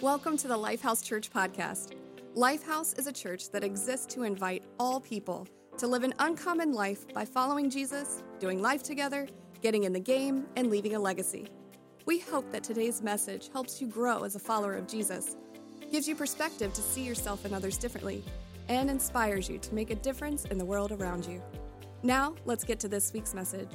Welcome to the Lifehouse Church podcast. Lifehouse is a church that exists to invite all people to live an uncommon life by following Jesus, doing life together, getting in the game, and leaving a legacy. We hope that today's message helps you grow as a follower of Jesus, gives you perspective to see yourself and others differently, and inspires you to make a difference in the world around you. Now, let's get to this week's message.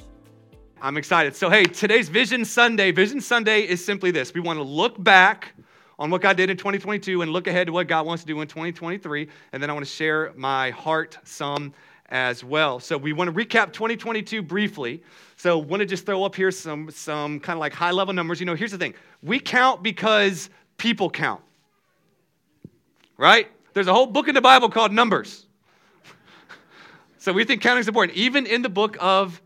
I'm excited. So, hey, today's Vision Sunday. Vision Sunday is simply this we want to look back on what God did in 2022 and look ahead to what God wants to do in 2023. And then I want to share my heart some as well. So we want to recap 2022 briefly. So want to just throw up here some some kind of like high level numbers. You know, here's the thing. We count because people count. Right? There's a whole book in the Bible called Numbers. so we think counting is important. Even in the book of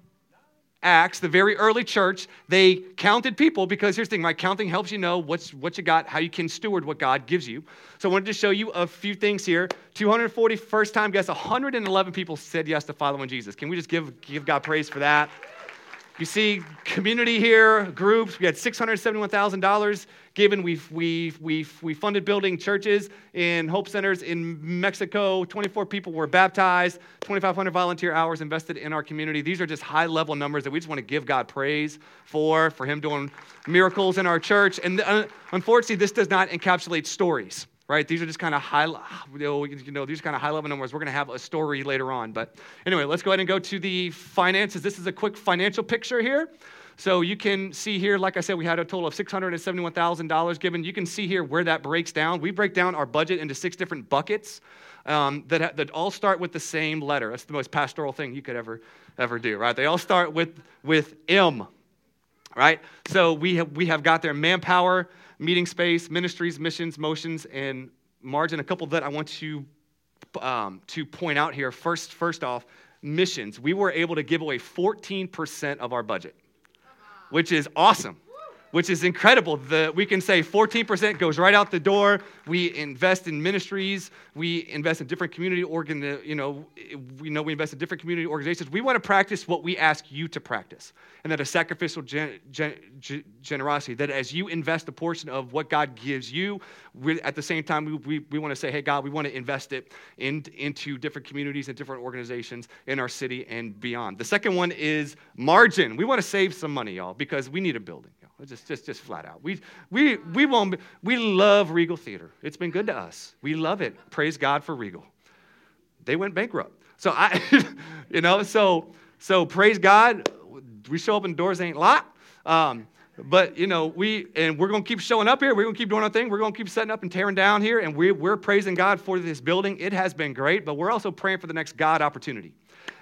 Acts, the very early church, they counted people because here's the thing, my Counting helps you know what's what you got, how you can steward what God gives you. So I wanted to show you a few things here. 240 first time guests, 111 people said yes to following Jesus. Can we just give give God praise for that? You see community here, groups. We had $671,000 given. We've, we've, we've, we funded building churches in Hope Centers in Mexico. 24 people were baptized, 2,500 volunteer hours invested in our community. These are just high level numbers that we just want to give God praise for, for Him doing miracles in our church. And uh, unfortunately, this does not encapsulate stories right? These are just kind of high, you know, these kind of high level numbers. We're going to have a story later on. But anyway, let's go ahead and go to the finances. This is a quick financial picture here. So you can see here, like I said, we had a total of $671,000 given. You can see here where that breaks down. We break down our budget into six different buckets um, that, that all start with the same letter. That's the most pastoral thing you could ever, ever do, right? They all start with, with M, right? So we have, we have got their manpower, meeting space, ministries, missions, motions, and margin. A couple that I want to, um, to point out here. First, first off, missions. We were able to give away 14% of our budget, which is awesome which is incredible. The, we can say 14% goes right out the door. We invest in ministries. We invest in different community organ. You know, we know we invest in different community organizations. We want to practice what we ask you to practice, and that a sacrificial gen, gen, generosity. That as you invest a portion of what God gives you, at the same time we, we, we want to say, hey God, we want to invest it in, into different communities and different organizations in our city and beyond. The second one is margin. We want to save some money, y'all, because we need a building. Just, just, just flat out. We, we, we, won't, we love Regal Theater. It's been good to us. We love it. Praise God for Regal. They went bankrupt. So I, you know, so, so praise God. We show up and doors ain't locked. Um, but you know, we and we're gonna keep showing up here. We're gonna keep doing our thing. We're gonna keep setting up and tearing down here, and we, we're praising God for this building. It has been great, but we're also praying for the next God opportunity.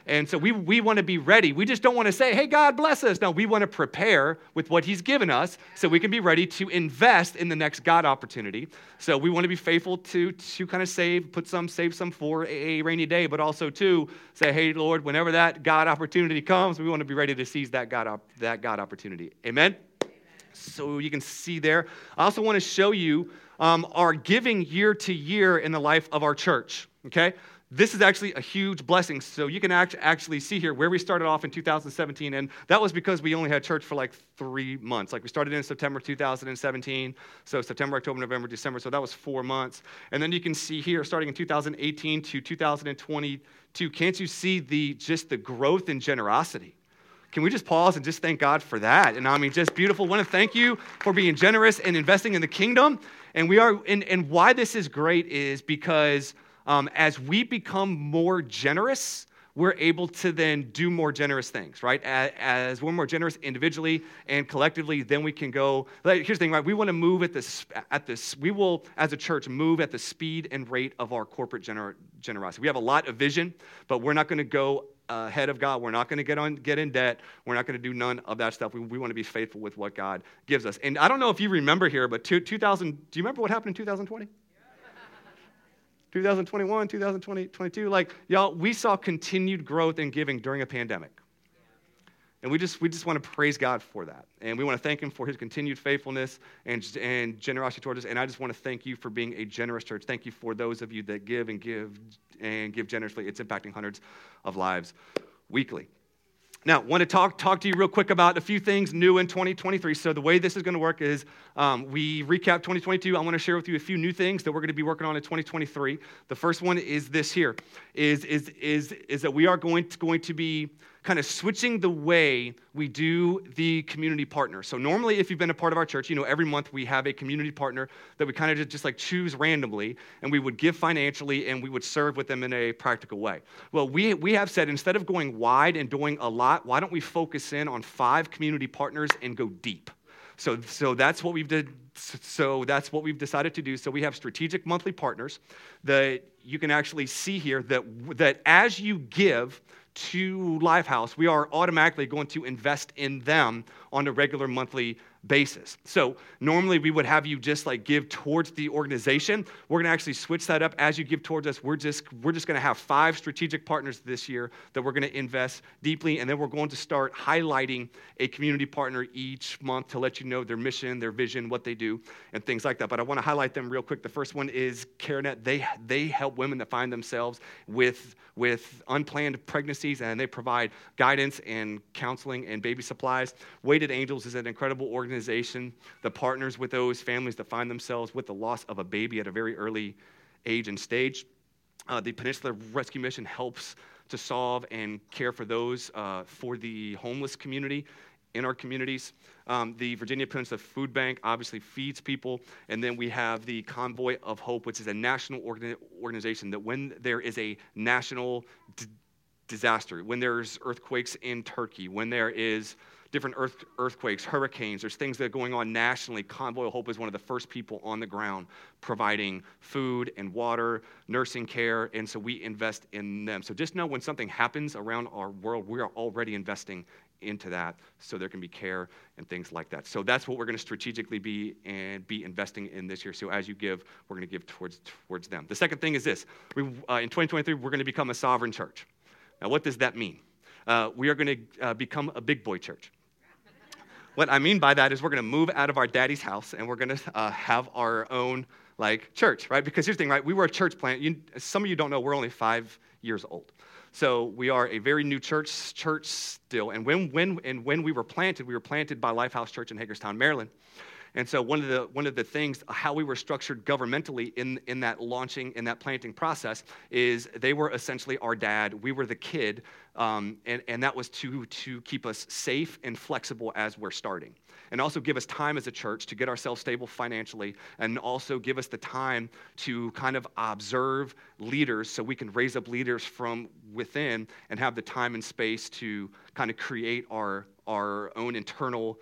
And so we, we want to be ready. We just don't want to say, hey, God bless us. No, we want to prepare with what He's given us so we can be ready to invest in the next God opportunity. So we want to be faithful to, to kind of save, put some, save some for a rainy day, but also to say, hey, Lord, whenever that God opportunity comes, we want to be ready to seize that God, op- that God opportunity. Amen? So you can see there. I also want to show you um, our giving year to year in the life of our church. Okay? This is actually a huge blessing. So you can act, actually see here where we started off in 2017, and that was because we only had church for like three months. Like we started in September 2017, so September, October, November, December, so that was four months. And then you can see here, starting in 2018 to 2022, can't you see the just the growth in generosity? Can we just pause and just thank God for that? And I mean, just beautiful. Want to thank you for being generous and investing in the kingdom. And we are, and, and why this is great is because um, as we become more generous, we're able to then do more generous things, right? As, we're more generous individually and collectively, then we can go. Like, here's the thing, right? We want to move at this, at this. We will, as a church, move at the speed and rate of our corporate gener- generosity. We have a lot of vision, but we're not going to go ahead of God. We're not going to get on, get in debt. We're not going to do none of that stuff. We, we want to be faithful with what God gives us. And I don't know if you remember here, but two, 2000. Do you remember what happened in 2020? 2021, 2020, 22, like, y'all, we saw continued growth in giving during a pandemic. And we just, we just want to praise God for that. And we want to thank Him for His continued faithfulness and, and generosity towards us. And I just want to thank you for being a generous church. Thank you for those of you that give and give and give generously. It's impacting hundreds of lives weekly. Now, want to talk, talk to you real quick about a few things new in 2023. So, the way this is going to work is um, we recap 2022. I want to share with you a few new things that we're going to be working on in 2023. The first one is this here is, is, is, is that we are going to, going to be kind of switching the way we do the community partner. So normally, if you've been a part of our church, you know every month we have a community partner that we kind of just, just like choose randomly, and we would give financially and we would serve with them in a practical way. Well, we we have said instead of going wide and doing a lot, why don't we focus in on five community partners and go deep? So so that's what we've did. So that's what we've decided to do. So we have strategic monthly partners that you can actually see here that that as you give to Lifehouse, we are automatically going to invest in them on a regular monthly basis. So normally we would have you just like give towards the organization. We're going to actually switch that up as you give towards us. We're just we're just going to have five strategic partners this year that we're going to invest deeply and then we're going to start highlighting a community partner each month to let you know their mission, their vision, what they do and things like that. But I want to highlight them real quick. The first one is CareNet. They they help women that find themselves with with unplanned pregnancies and they provide guidance and counseling and baby supplies. Weighted Angels is an incredible organization organization that partners with those families that find themselves with the loss of a baby at a very early age and stage. Uh, the Peninsula Rescue Mission helps to solve and care for those uh, for the homeless community in our communities. Um, the Virginia Peninsula Food Bank obviously feeds people. And then we have the Convoy of Hope, which is a national organi- organization that when there is a national d- disaster, when there's earthquakes in Turkey, when there is different earth, earthquakes, hurricanes, there's things that are going on nationally. Convoy of Hope is one of the first people on the ground providing food and water, nursing care, and so we invest in them. So just know when something happens around our world, we are already investing into that so there can be care and things like that. So that's what we're going to strategically be and be investing in this year. So as you give, we're going to give towards towards them. The second thing is this: we, uh, in 2023, we're going to become a sovereign church. Now, what does that mean? Uh, we are going to uh, become a big boy church. What I mean by that is we're going to move out of our daddy's house and we're going to uh, have our own like church, right? Because here's the thing, right? We were a church plant. You, some of you don't know we're only five years old. So we are a very new church, church still. And when, when, and when we were planted, we were planted by Lifehouse Church in Hagerstown, Maryland. And so one of the one of the things how we were structured governmentally in in that launching in that planting process is they were essentially our dad. We were the kid, um, and and that was to to keep us safe and flexible as we're starting, and also give us time as a church to get ourselves stable financially, and also give us the time to kind of observe leaders so we can raise up leaders from within and have the time and space to kind of create our our own internal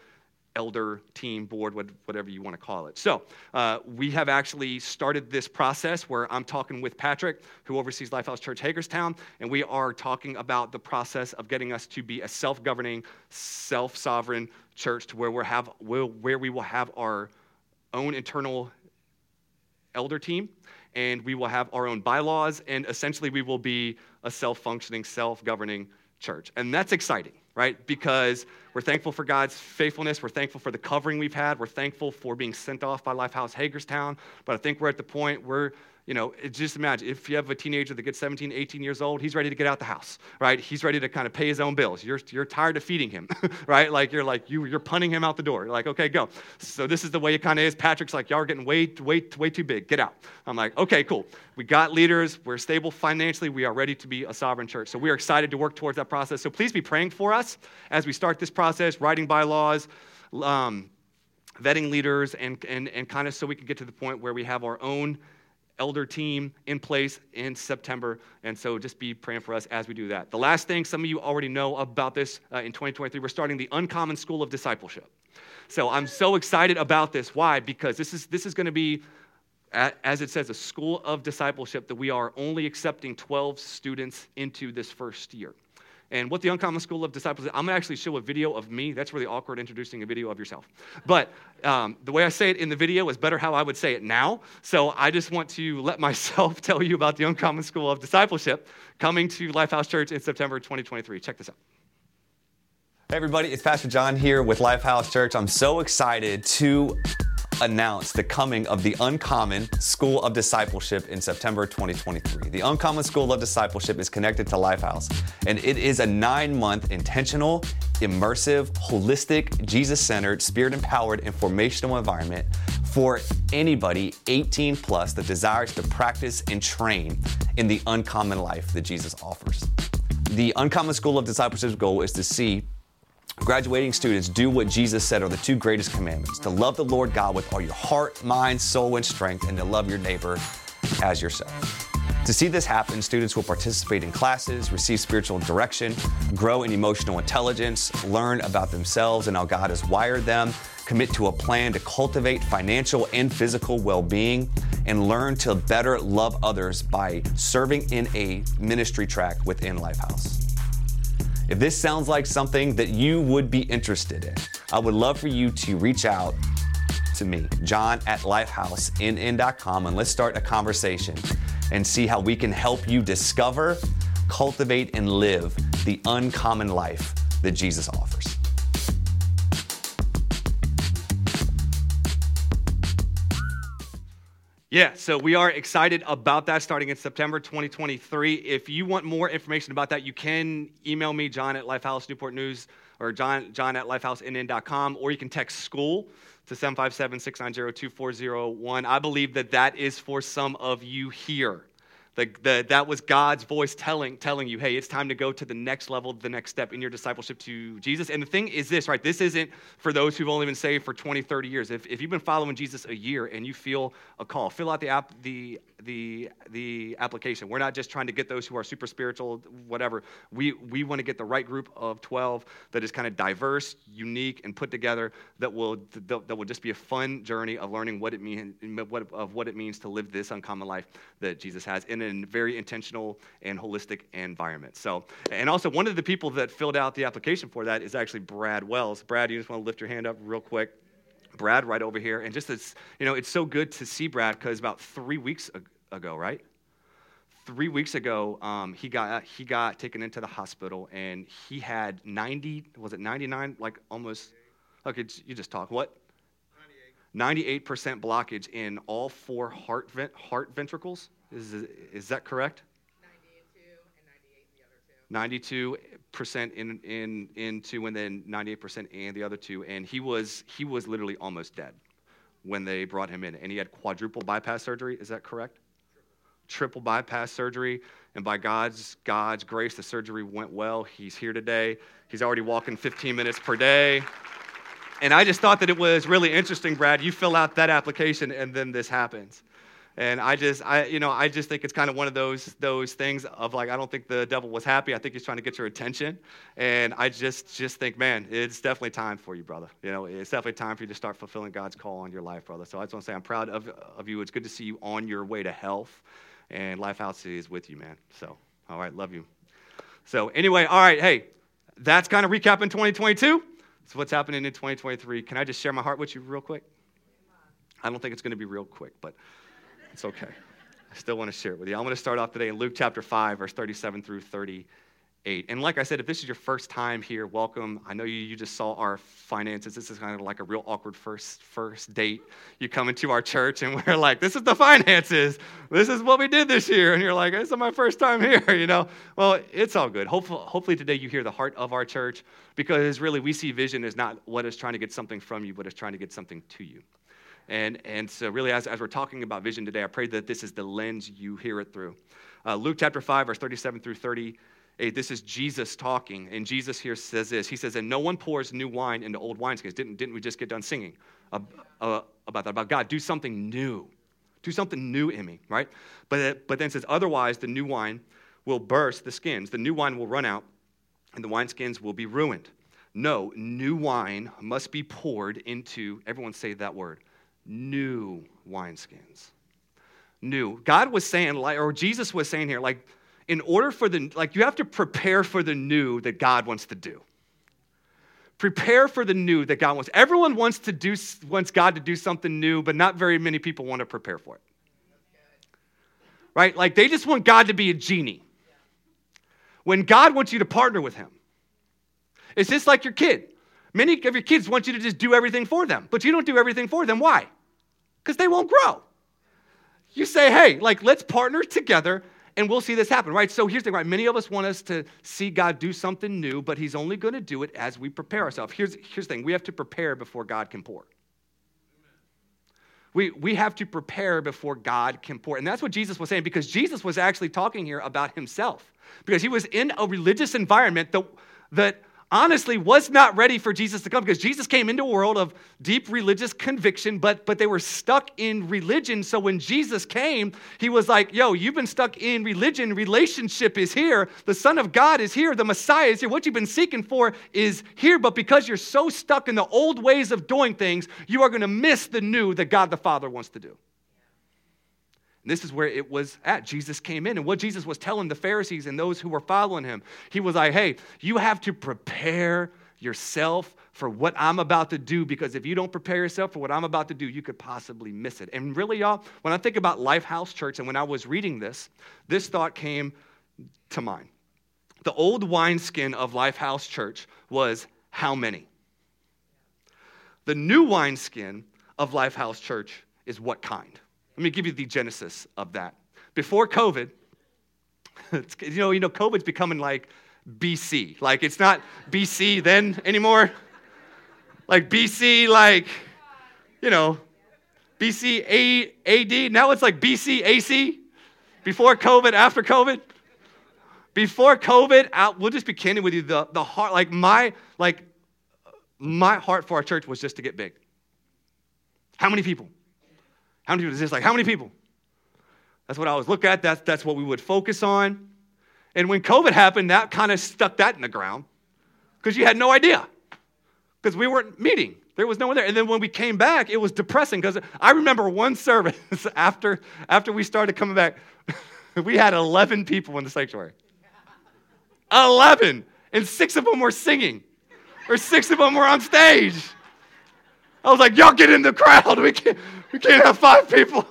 elder team board whatever you want to call it. So uh, we have actually started this process where i'm talking with patrick who oversees lifehouse church hagerstown and we are talking about the process of getting us to be a self-governing self-sovereign church to where, we have, where we will have our own internal elder team and we will have our own bylaws and essentially we will be a self-functioning self-governing church. And that's exciting right? Because we're thankful for God's faithfulness. We're thankful for the covering we've had. We're thankful for being sent off by Lifehouse Hagerstown. But I think we're at the point where you know, just imagine if you have a teenager that gets 17, 18 years old, he's ready to get out the house, right? He's ready to kind of pay his own bills. You're, you're tired of feeding him, right? Like you're like, you, you're punting him out the door. You're like, okay, go. So this is the way it kind of is. Patrick's like, y'all are getting way, way, way too big. Get out. I'm like, okay, cool. We got leaders. We're stable financially. We are ready to be a sovereign church. So we are excited to work towards that process. So please be praying for us as we start this process, writing bylaws, um, vetting leaders, and, and, and kind of so we can get to the point where we have our own elder team in place in September. And so just be praying for us as we do that. The last thing, some of you already know about this uh, in 2023, we're starting the Uncommon School of Discipleship. So I'm so excited about this. Why? Because this is, this is going to be, as it says, a school of discipleship that we are only accepting 12 students into this first year. And what the Uncommon School of Disciples is, I'm to actually show a video of me. That's really awkward introducing a video of yourself. But um, the way I say it in the video is better how I would say it now. So I just want to let myself tell you about the Uncommon School of Discipleship coming to Lifehouse Church in September 2023. Check this out. Hey, everybody, it's Pastor John here with Lifehouse Church. I'm so excited to announced the coming of the Uncommon School of Discipleship in September 2023. The Uncommon School of Discipleship is connected to Lifehouse, and it is a nine month intentional, immersive, holistic, Jesus centered, spirit empowered, and formational environment for anybody 18 plus that desires to practice and train in the uncommon life that Jesus offers. The Uncommon School of Discipleship's goal is to see graduating students do what Jesus said are the two greatest commandments to love the Lord God with all your heart, mind, soul, and strength, and to love your neighbor as yourself. To see this happen, students will participate in classes, receive spiritual direction, grow in emotional intelligence, learn about themselves and how God has wired them, commit to a plan to cultivate financial and physical well being, and learn to better love others by serving in a ministry track within Lifehouse. If this sounds like something that you would be interested in, I would love for you to reach out to me, John at lifehousenn.com, and let's start a conversation and see how we can help you discover, cultivate, and live the uncommon life that Jesus offers. Yeah, so we are excited about that starting in September 2023. If you want more information about that, you can email me, John at Lifehouse Newport News, or John, John at lifehousenn.com, or you can text school to 757 690 2401. I believe that that is for some of you here. The, the, that was God's voice telling, telling you, hey, it's time to go to the next level, the next step in your discipleship to Jesus. And the thing is this, right? This isn't for those who've only been saved for 20, 30 years. If, if you've been following Jesus a year and you feel a call, fill out the, app, the, the, the application. We're not just trying to get those who are super spiritual, whatever. We, we want to get the right group of 12 that is kind of diverse, unique, and put together that will, that, that will just be a fun journey of learning what it means, what, of what it means to live this uncommon life that Jesus has in very intentional and holistic environment. So, and also one of the people that filled out the application for that is actually Brad Wells. Brad, you just want to lift your hand up real quick. Brad right over here. And just as, you know, it's so good to see Brad because about three weeks ago, right? Three weeks ago, um, he, got, he got taken into the hospital and he had 90, was it 99? Like almost, okay, you just talk. What? 98% blockage in all four heart, vent, heart ventricles. Is, is that correct? 92 percent in in in two, and then 98 percent in the other two. And he was he was literally almost dead when they brought him in, and he had quadruple bypass surgery. Is that correct? Triple bypass surgery, and by God's God's grace, the surgery went well. He's here today. He's already walking 15 minutes per day. And I just thought that it was really interesting, Brad. You fill out that application, and then this happens. And I just, I, you know, I just think it's kind of one of those those things of like, I don't think the devil was happy. I think he's trying to get your attention. And I just just think, man, it's definitely time for you, brother. You know, it's definitely time for you to start fulfilling God's call on your life, brother. So I just want to say I'm proud of, of you. It's good to see you on your way to health. And Lifehouse is with you, man. So, all right, love you. So anyway, all right, hey, that's kind of recap in 2022. So what's happening in 2023? Can I just share my heart with you real quick? I don't think it's going to be real quick, but. It's okay. I still want to share it with you. I'm going to start off today in Luke chapter 5, verse 37 through 38. And like I said, if this is your first time here, welcome. I know you, you just saw our finances. This is kind of like a real awkward first first date. You come into our church and we're like, this is the finances. This is what we did this year. And you're like, this is my first time here, you know? Well, it's all good. Hopefully, hopefully today you hear the heart of our church because really we see vision as not what is trying to get something from you, but it's trying to get something to you. And, and so, really, as, as we're talking about vision today, I pray that this is the lens you hear it through. Uh, Luke chapter 5, verse 37 through 38, this is Jesus talking. And Jesus here says this He says, And no one pours new wine into old wineskins. Didn't, didn't we just get done singing uh, about that? About God, do something new. Do something new in me, right? But, but then says, Otherwise, the new wine will burst the skins. The new wine will run out, and the wineskins will be ruined. No, new wine must be poured into, everyone say that word, new wineskins. New. God was saying, or Jesus was saying here, like, in order for the, like, you have to prepare for the new that God wants to do. Prepare for the new that God wants. Everyone wants to do, wants God to do something new, but not very many people want to prepare for it. Right? Like, they just want God to be a genie. When God wants you to partner with Him, it's just like your kid. Many of your kids want you to just do everything for them, but you don't do everything for them. Why? Because they won't grow. You say, hey, like, let's partner together and we'll see this happen, right? So here's the thing, right? Many of us want us to see God do something new, but He's only going to do it as we prepare ourselves. Here's, here's the thing we have to prepare before God can pour. We, we have to prepare before God can pour. And that's what Jesus was saying because Jesus was actually talking here about himself. Because he was in a religious environment that, that honestly was not ready for Jesus to come because Jesus came into a world of deep religious conviction, but, but they were stuck in religion. So when Jesus came, he was like, Yo, you've been stuck in religion. Relationship is here. The Son of God is here. The Messiah is here. What you've been seeking for is here. But because you're so stuck in the old ways of doing things, you are going to miss the new that God the Father wants to do. And this is where it was at. Jesus came in, and what Jesus was telling the Pharisees and those who were following him, he was like, hey, you have to prepare yourself for what I'm about to do because if you don't prepare yourself for what I'm about to do, you could possibly miss it. And really, y'all, when I think about Lifehouse Church and when I was reading this, this thought came to mind. The old wineskin of Lifehouse Church was how many? The new wineskin of Lifehouse Church is what kind? Let me give you the genesis of that. Before COVID, you know, you know, COVID's becoming like BC. Like it's not BC then anymore. Like BC, like, you know, BC A- AD. Now it's like BC AC. Before COVID, after COVID. Before COVID, out, we'll just be candid with you. The, the heart, like my, like my heart for our church was just to get big. How many people? How many people is this? Like, how many people? That's what I always look at. That's, that's what we would focus on. And when COVID happened, that kind of stuck that in the ground because you had no idea because we weren't meeting. There was no one there. And then when we came back, it was depressing because I remember one service after, after we started coming back, we had 11 people in the sanctuary. 11. And six of them were singing, or six of them were on stage. I was like, y'all get in the crowd. We can't, we can't have five people.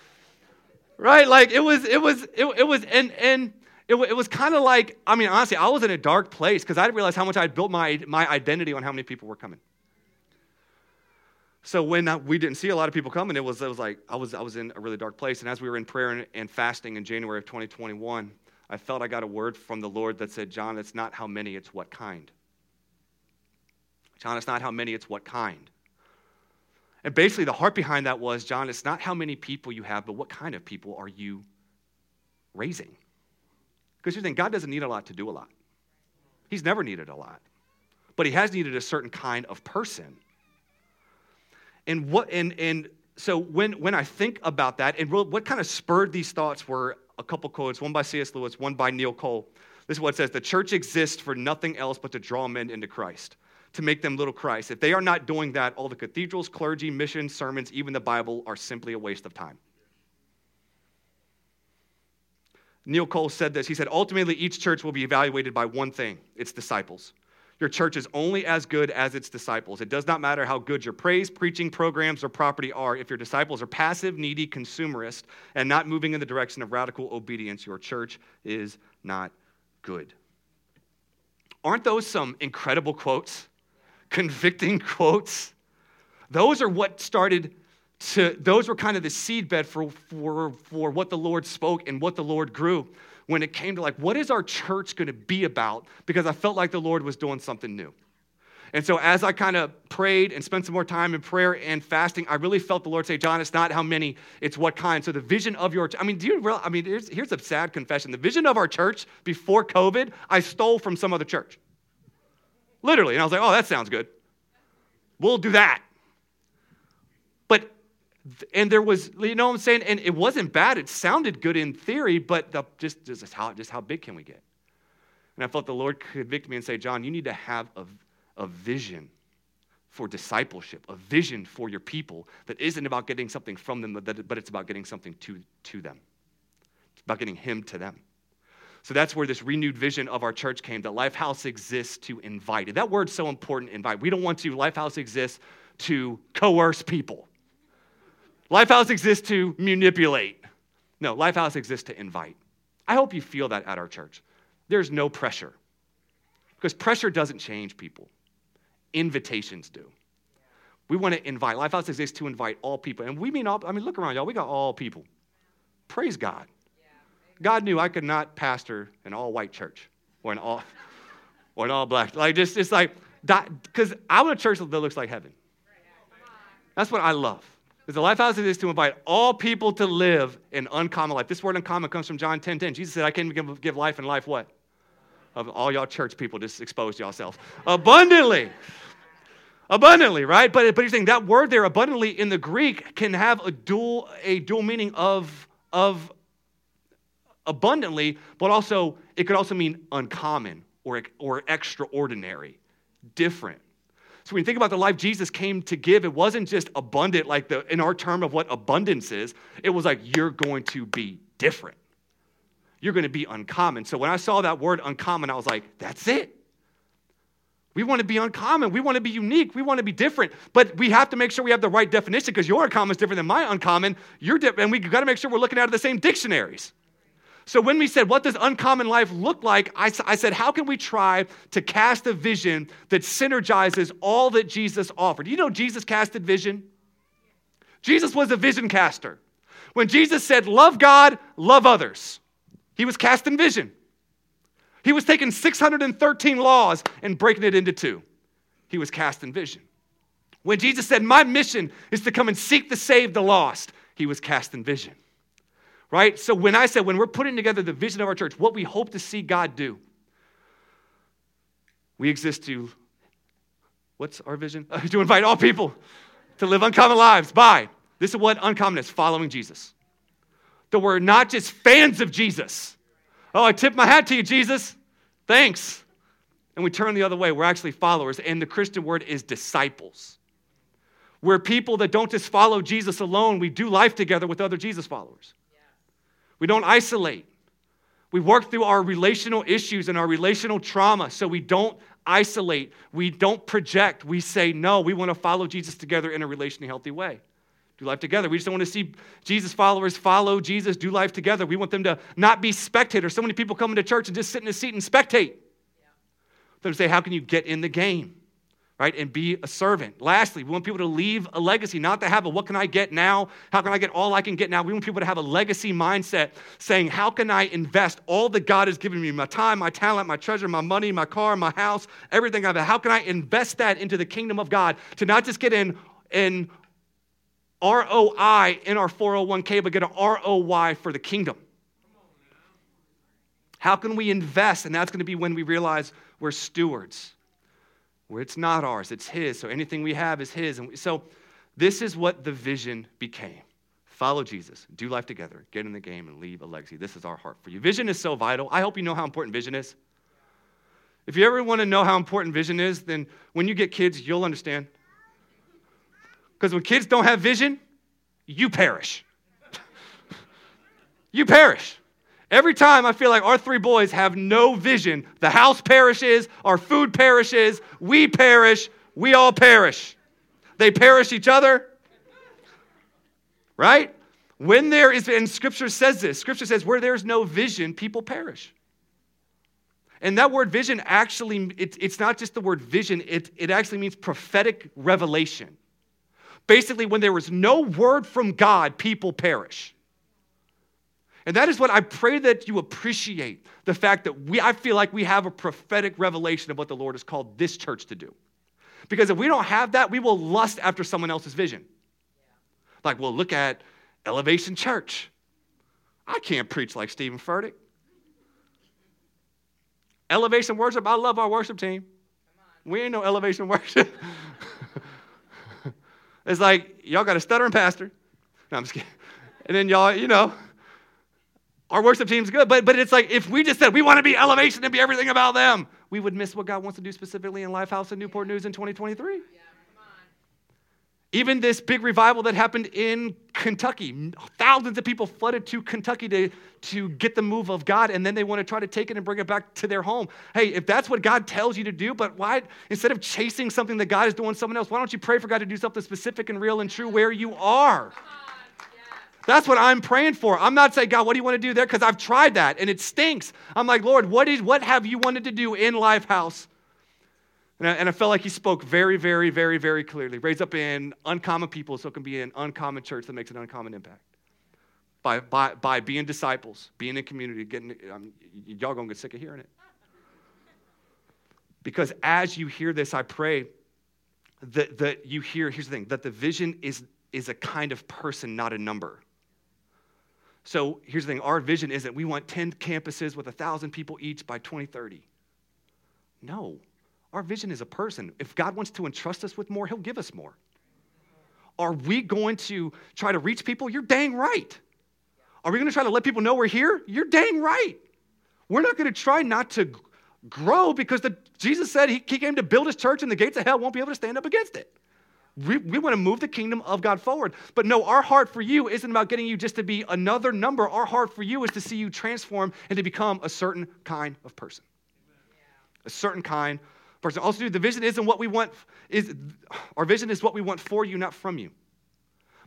right? Like it was, it was, it, it was, and, and it, it was kind of like, I mean, honestly, I was in a dark place because I didn't realize how much I had built my, my identity on how many people were coming. So when uh, we didn't see a lot of people coming, it was, it was like I was, I was in a really dark place. And as we were in prayer and, and fasting in January of 2021, I felt I got a word from the Lord that said, John, it's not how many, it's what kind. John, it's not how many, it's what kind. And basically, the heart behind that was, John, it's not how many people you have, but what kind of people are you raising? Because you think God doesn't need a lot to do a lot. He's never needed a lot. But he has needed a certain kind of person. And what and and so when when I think about that, and what kind of spurred these thoughts were a couple quotes, one by C.S. Lewis, one by Neil Cole. This is what it says: the church exists for nothing else but to draw men into Christ to make them little Christ. If they are not doing that, all the cathedrals, clergy, missions, sermons, even the Bible are simply a waste of time. Neil Cole said this. He said, ultimately, each church will be evaluated by one thing its disciples. Your church is only as good as its disciples. It does not matter how good your praise, preaching, programs, or property are. If your disciples are passive, needy, consumerist, and not moving in the direction of radical obedience, your church is not good. Aren't those some incredible quotes? Convicting quotes. Those are what started to, those were kind of the seedbed for, for, for what the Lord spoke and what the Lord grew when it came to like, what is our church going to be about? Because I felt like the Lord was doing something new. And so as I kind of prayed and spent some more time in prayer and fasting, I really felt the Lord say, John, it's not how many, it's what kind. So the vision of your, I mean, do you realize, I mean, here's, here's a sad confession. The vision of our church before COVID, I stole from some other church. Literally. And I was like, oh, that sounds good. We'll do that. But, and there was, you know what I'm saying? And it wasn't bad. It sounded good in theory, but the, just, just, how, just how big can we get? And I felt the Lord convict me and say, John, you need to have a, a vision for discipleship, a vision for your people that isn't about getting something from them, but it's about getting something to, to them. It's about getting Him to them. So that's where this renewed vision of our church came that Lifehouse exists to invite. And that word's so important, invite. We don't want to, Lifehouse exists to coerce people. Lifehouse exists to manipulate. No, Lifehouse exists to invite. I hope you feel that at our church. There's no pressure because pressure doesn't change people, invitations do. We want to invite. Lifehouse exists to invite all people. And we mean all, I mean, look around, y'all. We got all people. Praise God. God knew I could not pastor an all white church or an all or an all black. Like just it's like because I want a church that looks like heaven. That's what I love. Because the Lifehouse is to invite all people to live an uncommon life. This word uncommon comes from John 10 10. Jesus said, I came to give life and life what? Of all y'all church people, just exposed yourselves. Abundantly abundantly, right? But, but he's saying that word there, abundantly, in the Greek can have a dual, a dual meaning of, of abundantly, but also it could also mean uncommon or, or extraordinary, different. So when you think about the life Jesus came to give, it wasn't just abundant like the in our term of what abundance is. It was like you're going to be different. You're going to be uncommon. So when I saw that word uncommon, I was like, that's it. We want to be uncommon. We want to be unique. We want to be different. But we have to make sure we have the right definition because your uncommon is different than my uncommon. You're and we got to make sure we're looking out of the same dictionaries. So when we said, what does uncommon life look like? I, I said, how can we try to cast a vision that synergizes all that Jesus offered? You know, Jesus casted vision. Jesus was a vision caster. When Jesus said, love God, love others, he was casting vision. He was taking 613 laws and breaking it into two. He was casting vision. When Jesus said, My mission is to come and seek to save the lost, he was casting vision. Right? So when I said, when we're putting together the vision of our church, what we hope to see God do, we exist to, what's our vision? to invite all people to live uncommon lives by, this is what uncommon is following Jesus. That we're not just fans of Jesus, Oh, I tip my hat to you, Jesus. Thanks. And we turn the other way. We're actually followers. And the Christian word is disciples. We're people that don't just follow Jesus alone, we do life together with other Jesus followers. We don't isolate. We work through our relational issues and our relational trauma so we don't isolate. We don't project. We say, no, we want to follow Jesus together in a relationally healthy way do life together. We just don't want to see Jesus followers follow Jesus, do life together. We want them to not be spectators. So many people come into church and just sit in a seat and spectate. Yeah. Them say, how can you get in the game? Right? And be a servant. Lastly, we want people to leave a legacy, not to have a what can I get now? How can I get all I can get now? We want people to have a legacy mindset saying, how can I invest all that God has given me my time, my talent, my treasure, my money, my car, my house, everything I've How can I invest that into the kingdom of God to not just get in in ROI in our 401k, but get an ROI for the kingdom. How can we invest? And that's going to be when we realize we're stewards, where it's not ours, it's His. So anything we have is His. And so this is what the vision became follow Jesus, do life together, get in the game, and leave a legacy. This is our heart for you. Vision is so vital. I hope you know how important vision is. If you ever want to know how important vision is, then when you get kids, you'll understand. Because when kids don't have vision, you perish. you perish. Every time I feel like our three boys have no vision, the house perishes, our food perishes, we perish, we all perish. They perish each other. Right? When there is, and scripture says this scripture says, where there's no vision, people perish. And that word vision actually, it, it's not just the word vision, it, it actually means prophetic revelation. Basically, when there is no word from God, people perish. And that is what I pray that you appreciate the fact that we, I feel like we have a prophetic revelation of what the Lord has called this church to do. Because if we don't have that, we will lust after someone else's vision. Like, well, look at Elevation Church. I can't preach like Stephen Furtick. Elevation Worship, I love our worship team. We ain't no elevation worship. It's like, y'all got a stuttering pastor. No, I'm just kidding. And then y'all, you know, our worship team's good, but, but it's like if we just said we want to be elevation and be everything about them, we would miss what God wants to do specifically in Lifehouse and Newport News in 2023. Yeah. Even this big revival that happened in Kentucky, thousands of people flooded to Kentucky to, to get the move of God, and then they want to try to take it and bring it back to their home. Hey, if that's what God tells you to do, but why, instead of chasing something that God is doing someone else, why don't you pray for God to do something specific and real and true where you are? That's what I'm praying for. I'm not saying, God, what do you want to do there? Because I've tried that and it stinks. I'm like, Lord, what, is, what have you wanted to do in Lifehouse And I, and I felt like he spoke very, very, very, very clearly. Raise up in uncommon people so it can be an uncommon church that makes an uncommon impact. By, by, by being disciples, being in community, getting, um, y'all gonna get sick of hearing it. Because as you hear this, I pray that, that you hear, here's the thing, that the vision is, is a kind of person, not a number. So here's the thing our vision isn't we want 10 campuses with 1,000 people each by 2030. No, our vision is a person. If God wants to entrust us with more, He'll give us more. Are we going to try to reach people? You're dang right. Are we going to try to let people know we're here? You're dang right. We're not going to try not to grow because the, Jesus said he, he came to build his church and the gates of hell won't be able to stand up against it. We, we want to move the kingdom of God forward. But no, our heart for you isn't about getting you just to be another number. Our heart for you is to see you transform and to become a certain kind of person. A certain kind of person. Also, dude, the vision isn't what we want, is our vision is what we want for you, not from you.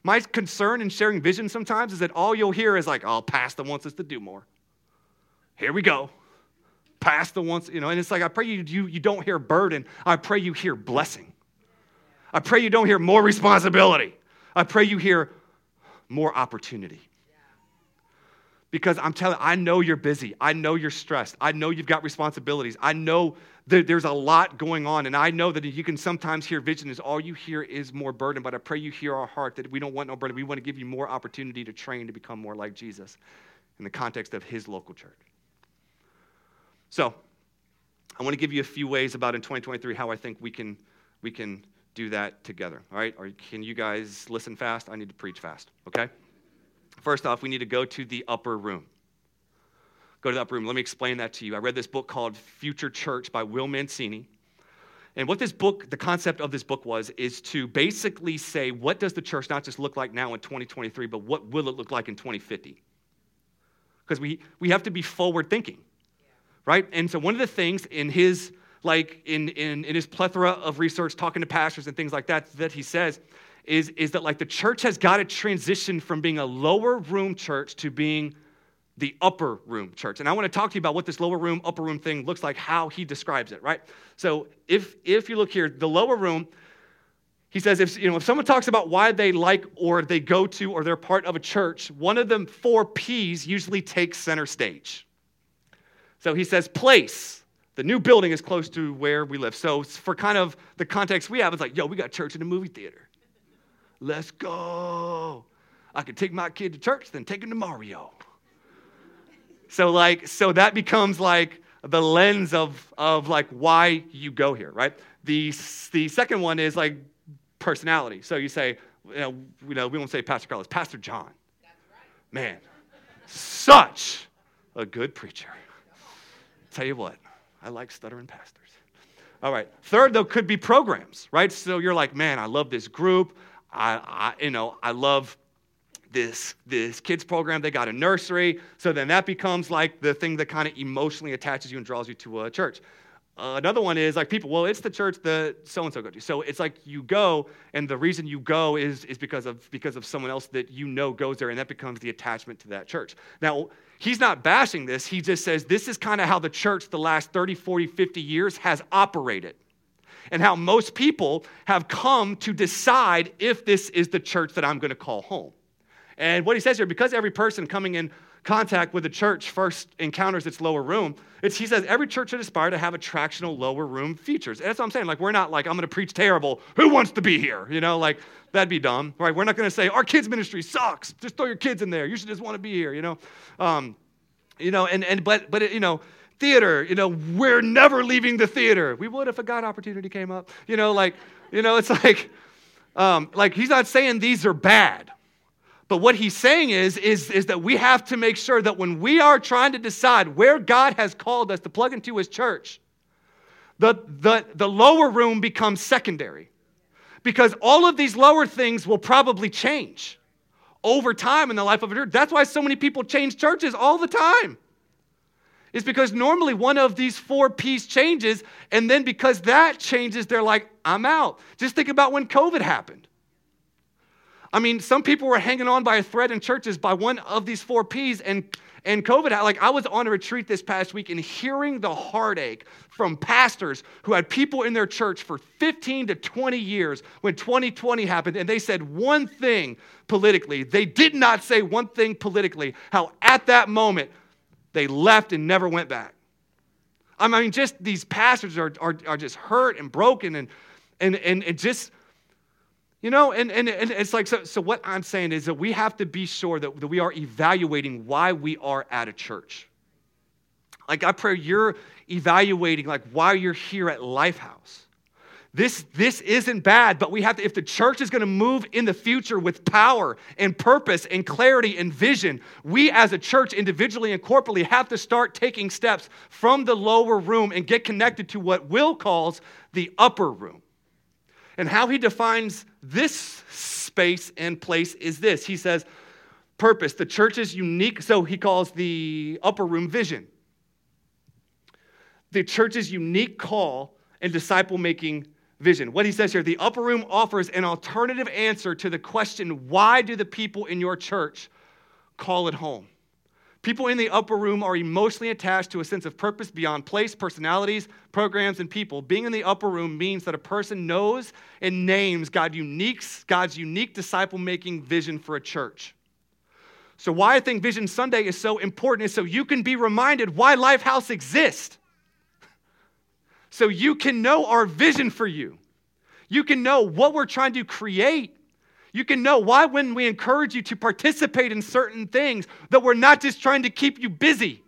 My concern in sharing vision sometimes is that all you'll hear is like, oh, Pastor wants us to do more. Here we go. Pastor wants, you know, and it's like, I pray you, you, you don't hear burden. I pray you hear blessing. I pray you don't hear more responsibility. I pray you hear more opportunity. Because I'm telling I know you're busy. I know you're stressed. I know you've got responsibilities. I know that there's a lot going on. And I know that you can sometimes hear vision is all you hear is more burden. But I pray you hear our heart that we don't want no burden. We want to give you more opportunity to train to become more like Jesus in the context of his local church. So I want to give you a few ways about in 2023 how I think we can, we can do that together. All right? Or can you guys listen fast? I need to preach fast, okay? First off, we need to go to the upper room. Go to the upper room. Let me explain that to you. I read this book called Future Church by Will Mancini. And what this book, the concept of this book was, is to basically say, what does the church not just look like now in 2023, but what will it look like in 2050? Because we, we have to be forward thinking, right? And so one of the things in his like in, in, in his plethora of research, talking to pastors and things like that, that he says is, is that like the church has got to transition from being a lower room church to being the upper room church. And I want to talk to you about what this lower room, upper room thing looks like, how he describes it, right? So if if you look here, the lower room, he says if you know if someone talks about why they like or they go to or they're part of a church, one of them four P's usually takes center stage. So he says place. The new building is close to where we live. So, for kind of the context we have, it's like, yo, we got church in a movie theater. Let's go. I could take my kid to church, then take him to Mario. So, like, so that becomes like the lens of, of like why you go here, right? The, the second one is like personality. So you say, you know, you know we won't say Pastor Carlos, Pastor John. Man, such a good preacher. Tell you what, I like stuttering pastors. All right. Third, though, could be programs, right? So you're like, man, I love this group. I, I you know, I love this this kids program. They got a nursery. So then that becomes like the thing that kind of emotionally attaches you and draws you to a church. Uh, another one is like people, well, it's the church that so and so go to. So it's like you go, and the reason you go is, is because, of, because of someone else that you know goes there, and that becomes the attachment to that church. Now, he's not bashing this. He just says this is kind of how the church the last 30, 40, 50 years has operated, and how most people have come to decide if this is the church that I'm going to call home. And what he says here, because every person coming in contact with the church first encounters its lower room, it's, he says every church should aspire to have attractional lower room features. And that's what I'm saying. Like, we're not like, I'm going to preach terrible. Who wants to be here? You know, like, that'd be dumb, right? We're not going to say, our kids' ministry sucks. Just throw your kids in there. You should just want to be here, you know? Um, you know, and, and but, but, it, you know, theater, you know, we're never leaving the theater. We would if a God opportunity came up. You know, like, you know, it's like, um, like he's not saying these are bad. But what he's saying is, is, is that we have to make sure that when we are trying to decide where God has called us to plug into his church, the, the, the lower room becomes secondary. Because all of these lower things will probably change over time in the life of a church. That's why so many people change churches all the time. Is because normally one of these four P's changes, and then because that changes, they're like, I'm out. Just think about when COVID happened. I mean, some people were hanging on by a thread in churches by one of these four P's, and and COVID, like I was on a retreat this past week and hearing the heartache from pastors who had people in their church for 15 to 20 years when 2020 happened, and they said one thing politically. They did not say one thing politically, how at that moment they left and never went back. I mean, just these pastors are, are, are just hurt and broken and, and, and, and just, you know, and, and, and it's like, so, so what I'm saying is that we have to be sure that, that we are evaluating why we are at a church. Like, I pray you're evaluating, like, why you're here at Lifehouse. This, this isn't bad, but we have to, if the church is going to move in the future with power and purpose and clarity and vision, we as a church, individually and corporately, have to start taking steps from the lower room and get connected to what Will calls the upper room. And how he defines this space and place is this he says, purpose. The church is unique, so he calls the upper room vision. The church's unique call and disciple making vision. What he says here the upper room offers an alternative answer to the question why do the people in your church call it home? People in the upper room are emotionally attached to a sense of purpose beyond place, personalities, programs, and people. Being in the upper room means that a person knows and names unique, God's unique disciple making vision for a church. So, why I think Vision Sunday is so important is so you can be reminded why Lifehouse exists so you can know our vision for you. You can know what we're trying to create. You can know why, when we encourage you to participate in certain things, that we're not just trying to keep you busy.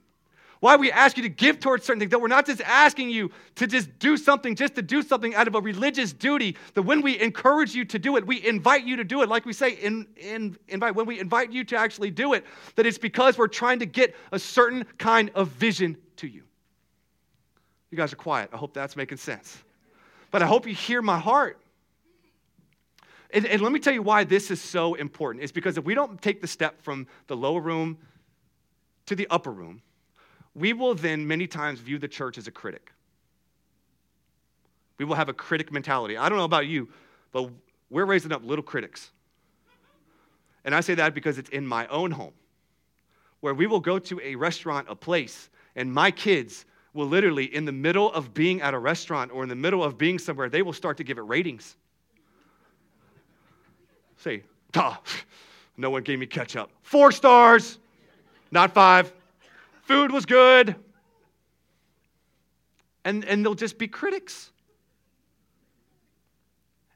Why we ask you to give towards certain things, that we're not just asking you to just do something, just to do something out of a religious duty, that when we encourage you to do it, we invite you to do it. Like we say, in, in, invite, when we invite you to actually do it, that it's because we're trying to get a certain kind of vision to you. You guys are quiet. I hope that's making sense. But I hope you hear my heart. And, and, let me tell you why this is so important. It's because if we don't take the step from the lower room to the upper room, we will then many times view the church as a critic. We will have a critic mentality. I don't know about you, but we're raising up little critics. And I say that because it's in my own home, where we will go to a restaurant, a place, and my kids will literally, in the middle of being at a restaurant or in the middle of being somewhere, they will start to give it ratings. Say, duh, no one gave me ketchup. Four stars, not five. Food was good. And, and they'll just be critics.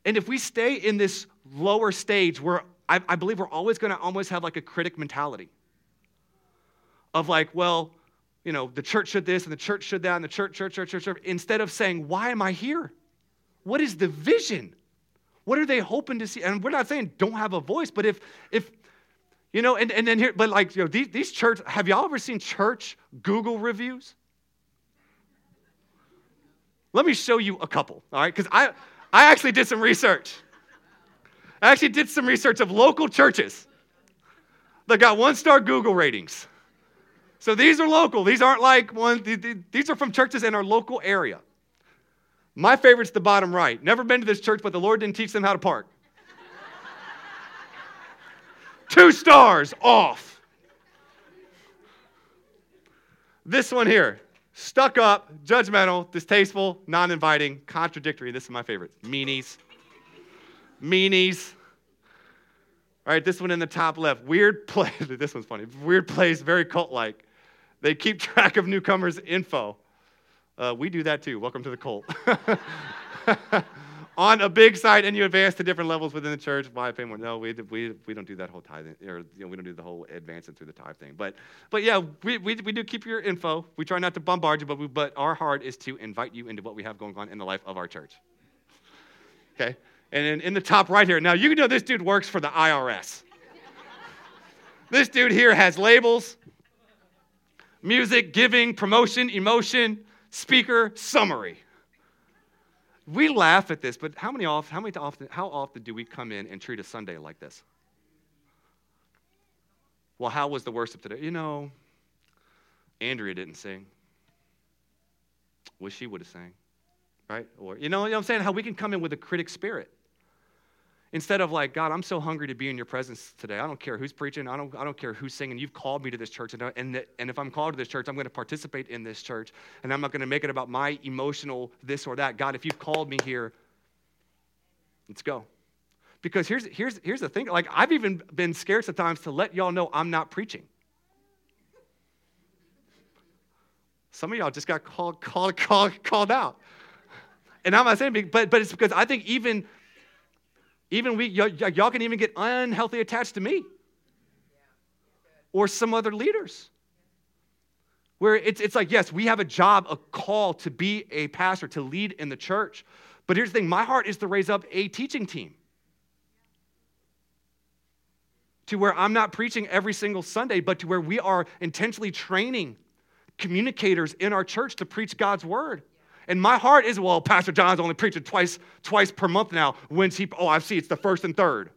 And if we stay in this lower stage where I, I believe we're always going to almost have like a critic mentality of like, well, you know, the church should this and the church should that and the church, church, church, church, church, instead of saying, why am I here? What is the vision? What are they hoping to see? And we're not saying don't have a voice, but if, if, you know, and, and then here, but like, you know, these, these church, have y'all ever seen church Google reviews? Let me show you a couple, all right? Because I, I actually did some research. I actually did some research of local churches that got one star Google ratings. So these are local. These aren't like one, these are from churches in our local area. My favorite's the bottom right. Never been to this church, but the Lord didn't teach them how to park. Two stars off. This one here stuck up, judgmental, distasteful, non inviting, contradictory. This is my favorite. Meanies. Meanies. All right, this one in the top left. Weird place. this one's funny. Weird place, very cult like. They keep track of newcomers' info. Uh, we do that too. Welcome to the cult. On a big site, and you advance to different levels within the church. Why pay more? No, we, we, we don't do that whole tithing, or you know, we don't do the whole advancing through the tithe thing. But, but yeah, we, we, we do keep your info. We try not to bombard you, but, we, but our heart is to invite you into what we have going on in the life of our church. Okay? And in, in the top right here, now you can know this dude works for the IRS. this dude here has labels music, giving, promotion, emotion, speaker, summary. We laugh at this, but how many how many often, how often do we come in and treat a Sunday like this? Well, how was the worship today? You know, Andrea didn't sing. Wish she would have sang, right? Or you know, you know I'm saying? How we can come in with a critic spirit. Instead of like, God, I'm so hungry to be in your presence today. I don't care who's preaching. I don't, I don't care who's singing. You've called me to this church. And, uh, and, and if I'm called to this church, I'm going to participate in this church. And I'm not going to make it about my emotional this or that. God, if you've called me here, let's go. Because here's, here's, here's the thing like, I've even been scared sometimes to let y'all know I'm not preaching. Some of y'all just got called, called, called, called out. And I'm not saying, but, but it's because I think even even we, y- y- y'all can even get unhealthy attached to me or some other leaders. Where it's, it's like, yes, we have a job, a call to be a pastor, to lead in the church. But here's the thing my heart is to raise up a teaching team to where I'm not preaching every single Sunday, but to where we are intentionally training communicators in our church to preach God's word. And my heart is, well, Pastor John's only preaching twice, twice per month now. When's he? Oh, I see, it's the first and third.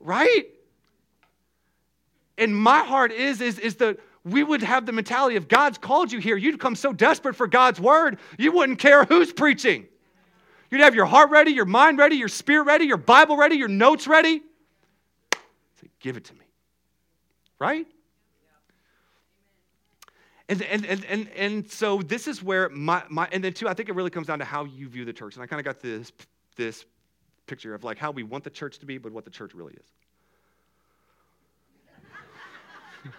right? And my heart is, is, is that we would have the mentality of God's called you here. You'd come so desperate for God's word, you wouldn't care who's preaching. You'd have your heart ready, your mind ready, your spirit ready, your Bible ready, your notes ready. Say, give it to me. Right? And, and, and, and, and so this is where my, my, and then two, I think it really comes down to how you view the church. And I kind of got this, this picture of like how we want the church to be, but what the church really is.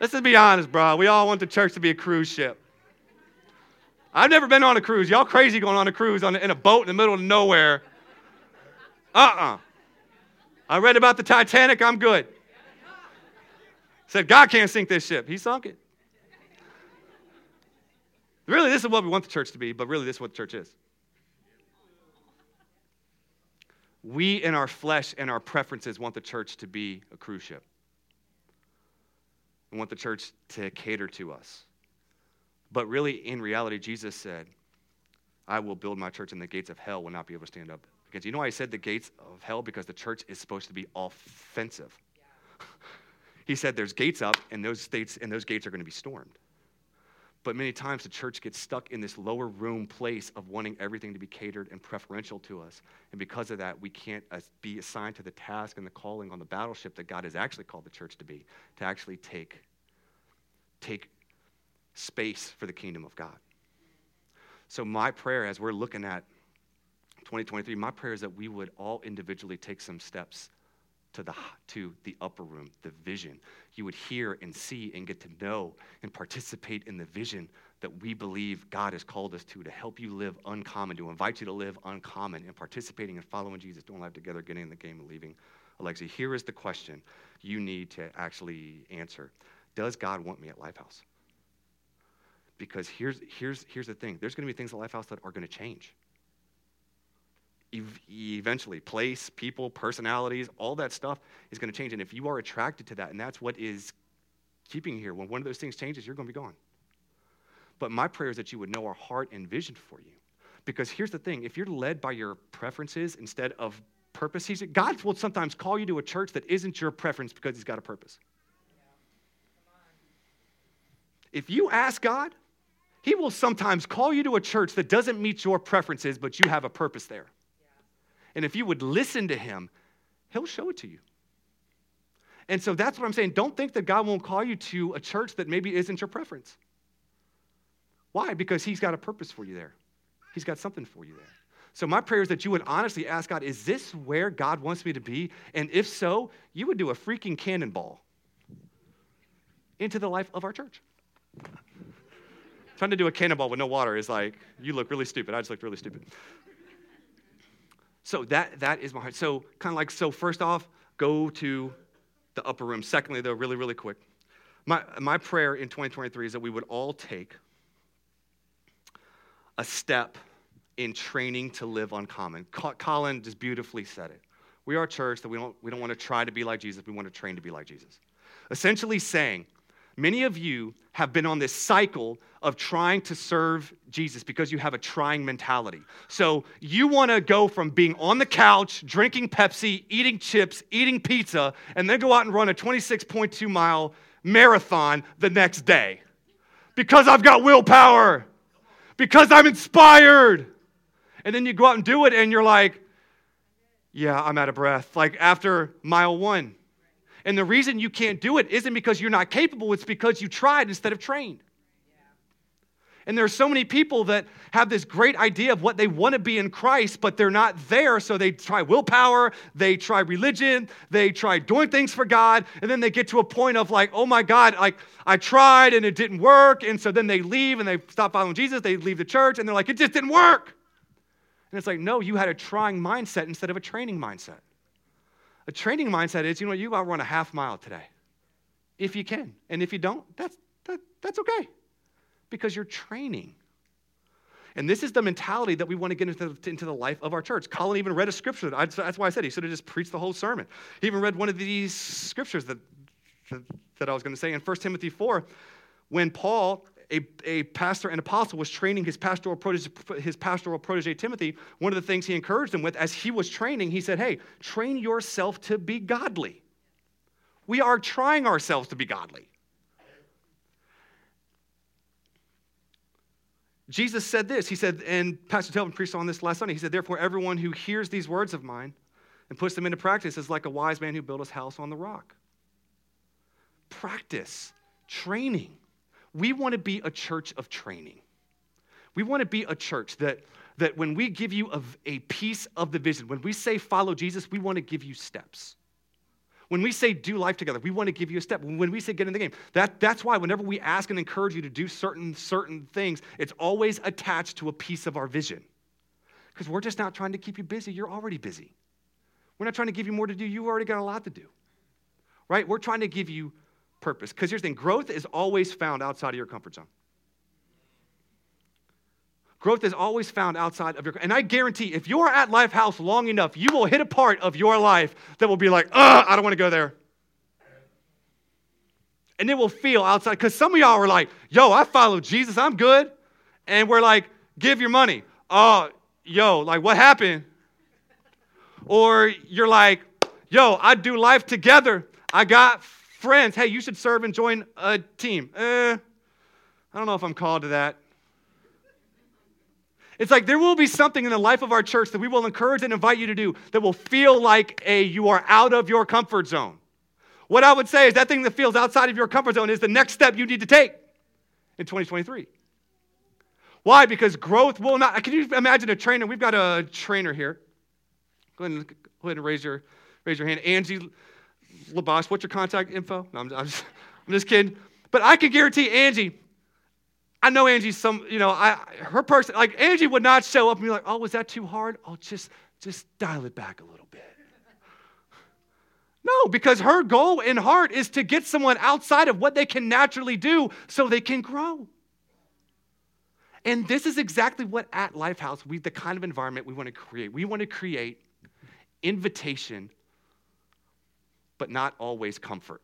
Let's just be honest, bro. We all want the church to be a cruise ship. I've never been on a cruise. Y'all crazy going on a cruise on, in a boat in the middle of nowhere. Uh uh-uh. uh I read about the Titanic. I'm good. Said, God can't sink this ship. He sunk it. Really, this is what we want the church to be, but really, this is what the church is. We, in our flesh and our preferences, want the church to be a cruise ship. We want the church to cater to us. But really, in reality, Jesus said, I will build my church, and the gates of hell will not be able to stand up against. You know why I said the gates of hell? Because the church is supposed to be offensive. Yeah. he said there's gates up, and those, states, and those gates are going to be stormed. But many times the church gets stuck in this lower room place of wanting everything to be catered and preferential to us. And because of that, we can't be assigned to the task and the calling on the battleship that God has actually called the church to be, to actually take, take space for the kingdom of God. So, my prayer as we're looking at 2023, my prayer is that we would all individually take some steps to the, to the upper room, the vision. You would hear and see and get to know and participate in the vision that we believe God has called us to, to help you live uncommon, to invite you to live uncommon and participating and following Jesus, doing life together, getting in the game and leaving Alexi. Here is the question you need to actually answer Does God want me at Lifehouse? Because here's, here's, here's the thing there's going to be things at Lifehouse that are going to change eventually place people personalities all that stuff is going to change. And if you are attracted to that and that's what is keeping you here when one of those things changes you're going to be gone. But my prayer is that you would know our heart and vision for you. Because here's the thing if you're led by your preferences instead of purpose he's, god will sometimes call you to a church that isn't your preference because he's got a purpose. If you ask god he will sometimes call you to a church that doesn't meet your preferences but you have a purpose there and if you would listen to him, he'll show it to you. And so that's what I'm saying. Don't think that God won't call you to a church that maybe isn't your preference. Why? Because he's got a purpose for you there. He's got something for you there. So my prayer is that you would honestly ask God, is this where God wants me to be? And if so, you would do a freaking cannonball into the life of our church. Trying to do a cannonball with no water is like, you look really stupid. I just looked really stupid. So that, that is my heart. So, kind of like, so first off, go to the upper room. Secondly, though, really, really quick, my, my prayer in 2023 is that we would all take a step in training to live uncommon. Colin just beautifully said it. We are a church that we don't, we don't want to try to be like Jesus, we want to train to be like Jesus. Essentially saying, Many of you have been on this cycle of trying to serve Jesus because you have a trying mentality. So you want to go from being on the couch, drinking Pepsi, eating chips, eating pizza, and then go out and run a 26.2 mile marathon the next day because I've got willpower, because I'm inspired. And then you go out and do it, and you're like, yeah, I'm out of breath. Like after mile one. And the reason you can't do it isn't because you're not capable, it's because you tried instead of trained. And there are so many people that have this great idea of what they want to be in Christ, but they're not there. So they try willpower, they try religion, they try doing things for God, and then they get to a point of like, oh my God, like I tried and it didn't work. And so then they leave and they stop following Jesus, they leave the church, and they're like, it just didn't work. And it's like, no, you had a trying mindset instead of a training mindset. A training mindset is, you know, you outrun a half mile today, if you can. And if you don't, that's, that, that's okay because you're training. And this is the mentality that we want to get into, into the life of our church. Colin even read a scripture. That's why I said he should have just preached the whole sermon. He even read one of these scriptures that, that I was going to say in 1 Timothy 4, when Paul, a, a pastor and apostle, was training his pastoral, protege, his pastoral protege Timothy, one of the things he encouraged him with as he was training, he said, Hey, train yourself to be godly. We are trying ourselves to be godly. Jesus said this. He said, and Pastor Telvin preached on this last Sunday. He said, Therefore, everyone who hears these words of mine and puts them into practice is like a wise man who built his house on the rock. Practice, training. We want to be a church of training. We want to be a church that, that when we give you a, a piece of the vision, when we say follow Jesus, we want to give you steps. When we say do life together, we want to give you a step. When we say get in the game, that, that's why whenever we ask and encourage you to do certain, certain things, it's always attached to a piece of our vision. Because we're just not trying to keep you busy. You're already busy. We're not trying to give you more to do. You've already got a lot to do. Right? We're trying to give you purpose. Because here's the thing growth is always found outside of your comfort zone. Growth is always found outside of your. And I guarantee if you're at Lifehouse long enough, you will hit a part of your life that will be like, ugh, I don't want to go there. And it will feel outside. Because some of y'all are like, yo, I follow Jesus, I'm good. And we're like, give your money. Oh, yo, like what happened? Or you're like, yo, I do life together. I got friends. Hey, you should serve and join a team. Eh, I don't know if I'm called to that. It's like there will be something in the life of our church that we will encourage and invite you to do that will feel like a you are out of your comfort zone. What I would say is that thing that feels outside of your comfort zone is the next step you need to take in 2023. Why? Because growth will not. Can you imagine a trainer? We've got a trainer here. Go ahead and, go ahead and raise, your, raise your hand. Angie Labosh, what's your contact info? No, I'm, I'm, just, I'm just kidding. But I can guarantee Angie, I know Angie's some, you know, I, her person, like Angie would not show up and be like, oh, was that too hard? Oh, just, just dial it back a little bit. No, because her goal in heart is to get someone outside of what they can naturally do so they can grow. And this is exactly what at Lifehouse, we, the kind of environment we want to create. We want to create invitation, but not always comfort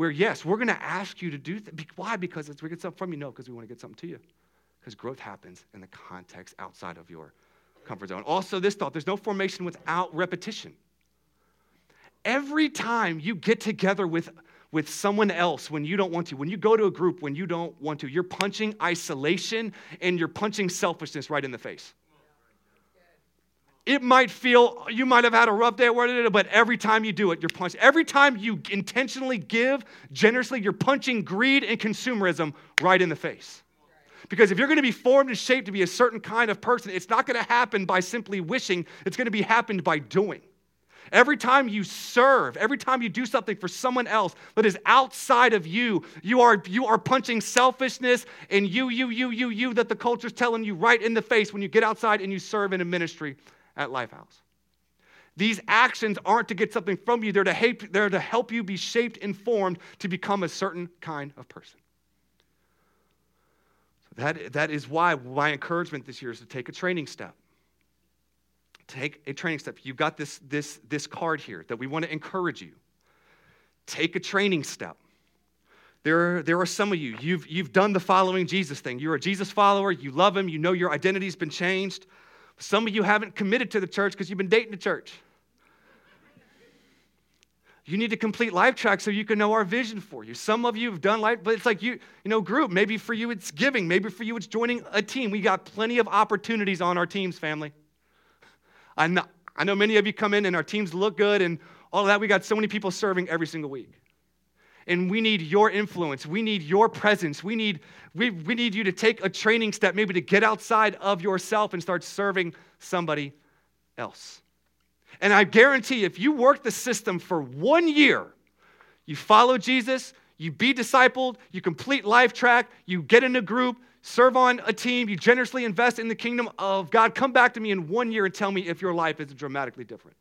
where, yes, we're going to ask you to do th- Why? Because it's, we get something from you? No, because we want to get something to you. Because growth happens in the context outside of your comfort zone. Also, this thought there's no formation without repetition. Every time you get together with, with someone else when you don't want to, when you go to a group when you don't want to, you're punching isolation and you're punching selfishness right in the face. It might feel, you might have had a rough day at but every time you do it, you're punching. Every time you intentionally give generously, you're punching greed and consumerism right in the face. Because if you're going to be formed and shaped to be a certain kind of person, it's not going to happen by simply wishing, it's going to be happened by doing. Every time you serve, every time you do something for someone else that is outside of you, you are, you are punching selfishness and you, you, you, you, you that the culture's telling you right in the face when you get outside and you serve in a ministry at Lifehouse. These actions aren't to get something from you, they're to, help, they're to help you be shaped and formed to become a certain kind of person. So that, that is why my encouragement this year is to take a training step. Take a training step. You've got this, this, this card here that we want to encourage you. Take a training step. There are, there are some of you, you've, you've done the following Jesus thing. You're a Jesus follower, you love him, you know your identity's been changed. Some of you haven't committed to the church because you've been dating the church. you need to complete life track so you can know our vision for you. Some of you have done life, but it's like you, you know, group. Maybe for you it's giving. Maybe for you it's joining a team. We got plenty of opportunities on our teams, family. I know, I know many of you come in and our teams look good and all of that. We got so many people serving every single week. And we need your influence. We need your presence. We need, we, we need you to take a training step, maybe to get outside of yourself and start serving somebody else. And I guarantee if you work the system for one year, you follow Jesus, you be discipled, you complete life track, you get in a group, serve on a team, you generously invest in the kingdom of God, come back to me in one year and tell me if your life is dramatically different.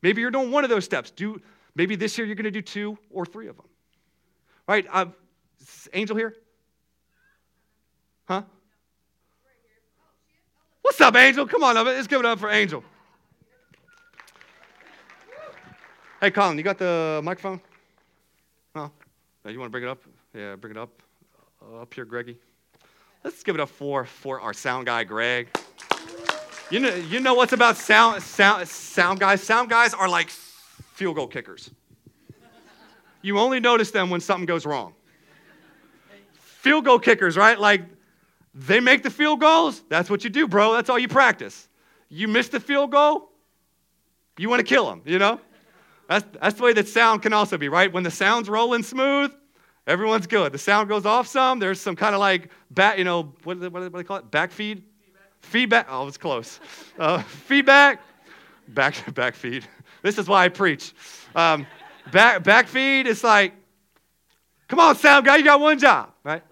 Maybe you're doing one of those steps. Do maybe this year you're going to do two or three of them. Right? Uh, Angel here? Huh? What's up, Angel? Come on, let's give it up for Angel. Hey, Colin, you got the microphone? No, you want to bring it up? Yeah, bring it up. Uh, up here, Greggy. Let's give it up for, for our sound guy, Greg. You know, you know what's about sound, sound, sound guys? Sound guys are like field goal kickers. You only notice them when something goes wrong. Field goal kickers, right? Like, they make the field goals. That's what you do, bro. That's all you practice. You miss the field goal, you want to kill them, you know? That's, that's the way that sound can also be, right? When the sound's rolling smooth, everyone's good. The sound goes off some, there's some kind of like back, you know, what, what, do they call it? Back feed? Feedback. Oh, it was close. Uh, feedback. Back, back feed. This is why I preach. Um, back, back feed is like, come on, sound guy, you got one job, right?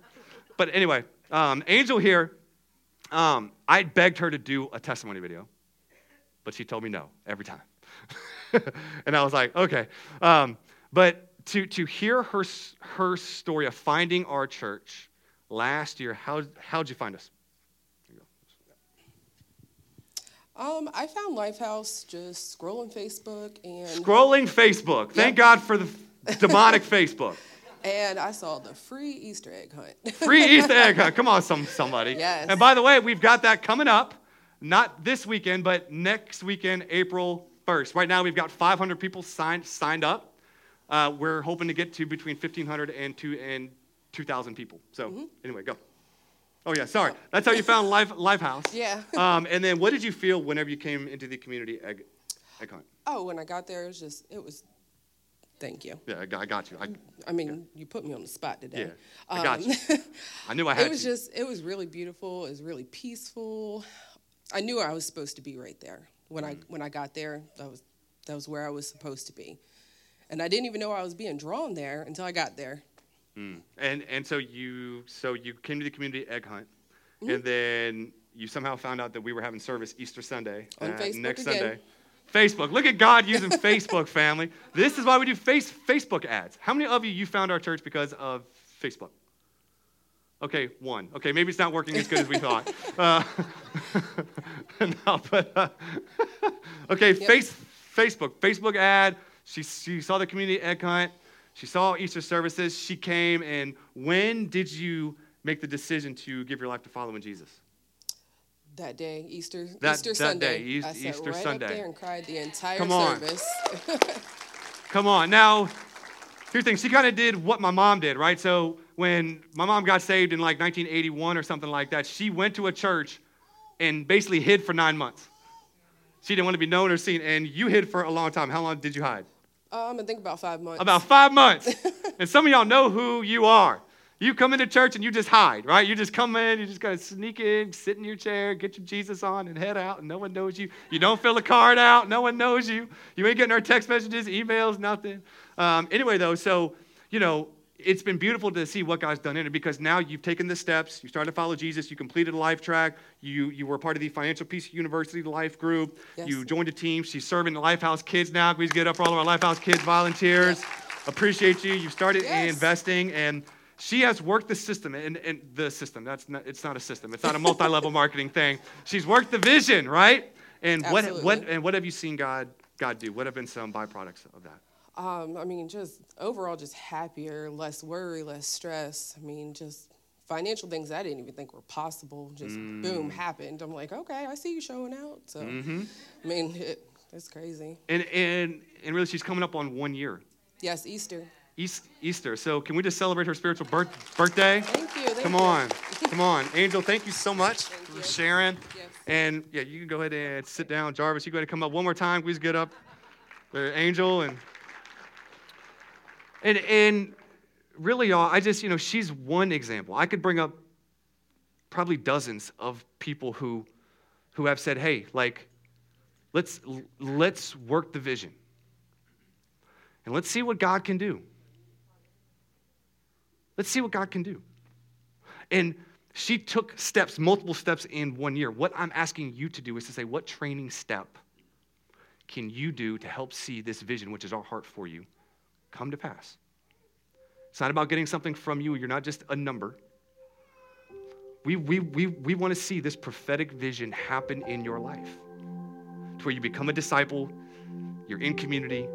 But anyway, um, Angel here, um, I begged her to do a testimony video, but she told me no every time. and I was like, okay. Um, but to, to hear her, her story of finding our church last year, how, how'd you find us? Um, I found Lifehouse just scrolling Facebook and scrolling Facebook. Thank yep. God for the demonic Facebook. And I saw the free Easter egg hunt. free Easter egg hunt. Come on, some somebody. Yes. And by the way, we've got that coming up, not this weekend, but next weekend, April 1st. Right now, we've got 500 people signed, signed up. Uh, we're hoping to get to between 1,500 and, two, and 2,000 people. So, mm-hmm. anyway, go. Oh, yeah, sorry. That's how you found Life, Lifehouse. Yeah. um, and then what did you feel whenever you came into the community egg, egg hunt? Oh, when I got there, it was just, it was, thank you. Yeah, I got you. I, I mean, yeah. you put me on the spot today. Yeah, I got um, you. I knew I had It was just, it was really beautiful. It was really peaceful. I knew I was supposed to be right there when I when I got there. That was that was where I was supposed to be, and I didn't even know I was being drawn there until I got there. Mm. And and so you so you came to the community egg hunt, mm-hmm. and then you somehow found out that we were having service Easter Sunday on uh, Facebook next again. Sunday. Facebook. Look at God using Facebook, family. This is why we do face Facebook ads. How many of you you found our church because of Facebook? Okay, one. Okay, maybe it's not working as good as we thought. Uh, no, but uh, okay, yep. face, Facebook, Facebook ad. She, she saw the community egg hunt. She saw Easter services. She came, and when did you make the decision to give your life to following Jesus? That day, Easter, that, Easter that Sunday. Day, Easter, I sat right Sunday. up there and cried the entire Come on. service. Come on. Now, here's the thing. She kind of did what my mom did, right? So when my mom got saved in like 1981 or something like that, she went to a church and basically hid for nine months. She didn't want to be known or seen, and you hid for a long time. How long did you hide? Um, I think about five months. About five months. and some of y'all know who you are. You come into church and you just hide, right? You just come in, you just kind of sneak in, sit in your chair, get your Jesus on, and head out, and no one knows you. You don't fill a card out, no one knows you. You ain't getting our text messages, emails, nothing. Um, anyway, though, so, you know, it's been beautiful to see what God's done in it because now you've taken the steps. You started to follow Jesus. You completed a life track. You, you were part of the Financial Peace University life group. Yes. You joined a team. She's serving the Lifehouse kids now. Please get up for all of our Lifehouse kids volunteers. Yes. Appreciate you. You started yes. investing and she has worked the system and, and the system. That's not, it's not a system. It's not a multi-level marketing thing. She's worked the vision, right? And Absolutely. what, what and what have you seen God God do? What have been some byproducts of that? Um, I mean, just overall, just happier, less worry, less stress. I mean, just financial things I didn't even think were possible. Just mm. boom, happened. I'm like, okay, I see you showing out. So, mm-hmm. I mean, it, That's crazy. And, and, and really, she's coming up on one year. Yes, Easter. East, Easter. So can we just celebrate her spiritual birth, birthday? Thank you. Thank Come you. on. Come on. Angel, thank you so much Thank for you. sharing. Yes. And yeah, you can go ahead and sit down. Jarvis, you go ahead and come up one more time. Please get up. There, Angel and and and really y'all, I just, you know, she's one example. I could bring up probably dozens of people who who have said, "Hey, like let's let's work the vision. And let's see what God can do." Let's see what God can do. And she took steps, multiple steps in one year. What I'm asking you to do is to say, what training step can you do to help see this vision, which is our heart for you, come to pass? It's not about getting something from you. You're not just a number. We, we, we, we want to see this prophetic vision happen in your life to where you become a disciple, you're in community,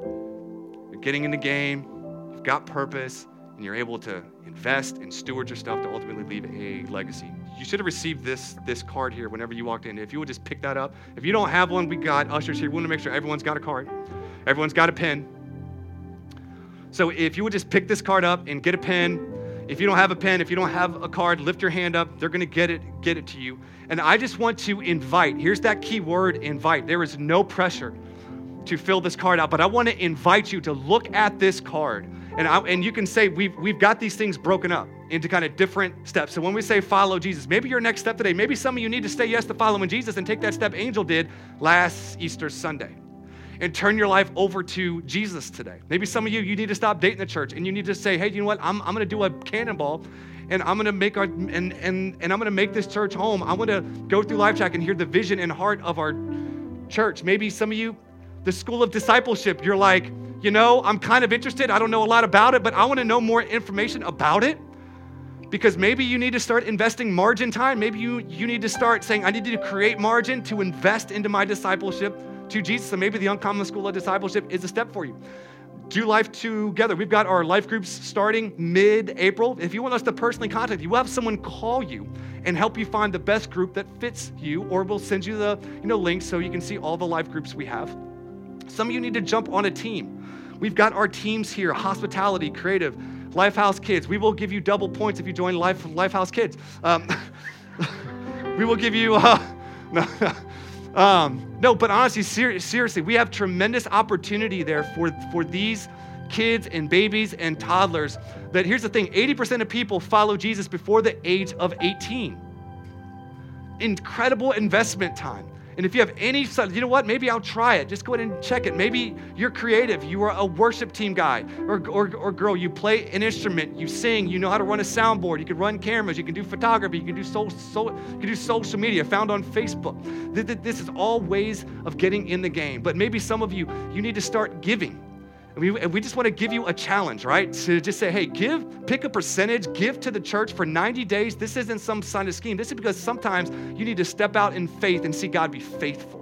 you're getting in the game, you've got purpose, and you're able to invest and steward your stuff to ultimately leave a legacy. You should have received this, this card here whenever you walked in. If you would just pick that up. If you don't have one, we got ushers here. We want to make sure everyone's got a card, everyone's got a pen. So if you would just pick this card up and get a pen, if you don't have a pen, if you don't have a card, lift your hand up. They're going to get it get it to you. And I just want to invite. Here's that key word invite. There is no pressure to fill this card out, but I want to invite you to look at this card. And, I, and you can say, we've, we've got these things broken up into kind of different steps. So when we say follow Jesus, maybe your next step today, maybe some of you need to say yes to following Jesus and take that step Angel did last Easter Sunday and turn your life over to Jesus today. Maybe some of you, you need to stop dating the church and you need to say, hey, you know what? I'm, I'm going to do a cannonball and I'm going to make our, and, and, and I'm going to make this church home. I want to go through Life Track and hear the vision and heart of our church. Maybe some of you, the school of discipleship, you're like, you know, I'm kind of interested. I don't know a lot about it, but I want to know more information about it because maybe you need to start investing margin time. Maybe you, you need to start saying, I need to create margin to invest into my discipleship to Jesus. So maybe the Uncommon School of Discipleship is a step for you. Do life together. We've got our life groups starting mid April. If you want us to personally contact you, we'll have someone call you and help you find the best group that fits you, or we'll send you the you know, links so you can see all the life groups we have. Some of you need to jump on a team. We've got our teams here hospitality, creative, Lifehouse Kids. We will give you double points if you join Life, Lifehouse Kids. Um, we will give you, uh, no, um, no, but honestly, ser- seriously, we have tremendous opportunity there for, for these kids and babies and toddlers. That here's the thing 80% of people follow Jesus before the age of 18. Incredible investment time. And if you have any, you know what? Maybe I'll try it. Just go ahead and check it. Maybe you're creative. You are a worship team guy or, or, or girl. You play an instrument. You sing. You know how to run a soundboard. You can run cameras. You can do photography. You can do, so, so, you can do social media found on Facebook. This is all ways of getting in the game. But maybe some of you, you need to start giving. We, we just want to give you a challenge, right? To just say, hey, give, pick a percentage, give to the church for 90 days. This isn't some sign of scheme. This is because sometimes you need to step out in faith and see God be faithful,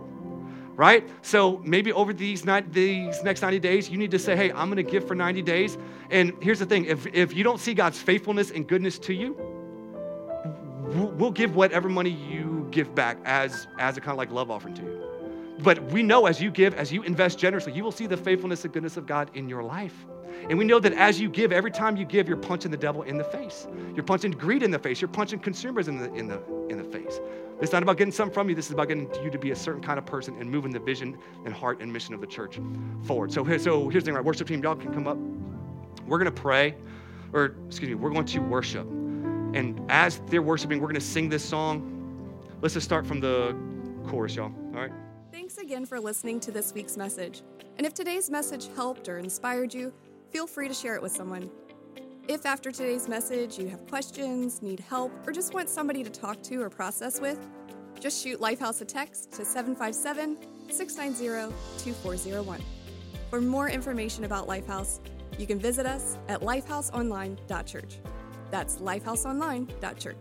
right? So maybe over these, these next 90 days, you need to say, hey, I'm going to give for 90 days. And here's the thing if, if you don't see God's faithfulness and goodness to you, we'll give whatever money you give back as, as a kind of like love offering to you. But we know as you give, as you invest generously, you will see the faithfulness and goodness of God in your life. And we know that as you give, every time you give, you're punching the devil in the face. You're punching greed in the face. You're punching consumers in the, in the, in the face. It's not about getting something from you. This is about getting you to be a certain kind of person and moving the vision and heart and mission of the church forward. So, so here's the thing, right? Worship team, y'all can come up. We're going to pray, or excuse me, we're going to worship. And as they're worshiping, we're going to sing this song. Let's just start from the chorus, y'all. All right? Thanks again for listening to this week's message. And if today's message helped or inspired you, feel free to share it with someone. If after today's message you have questions, need help, or just want somebody to talk to or process with, just shoot Lifehouse a text to 757 690 2401. For more information about Lifehouse, you can visit us at lifehouseonline.church. That's lifehouseonline.church.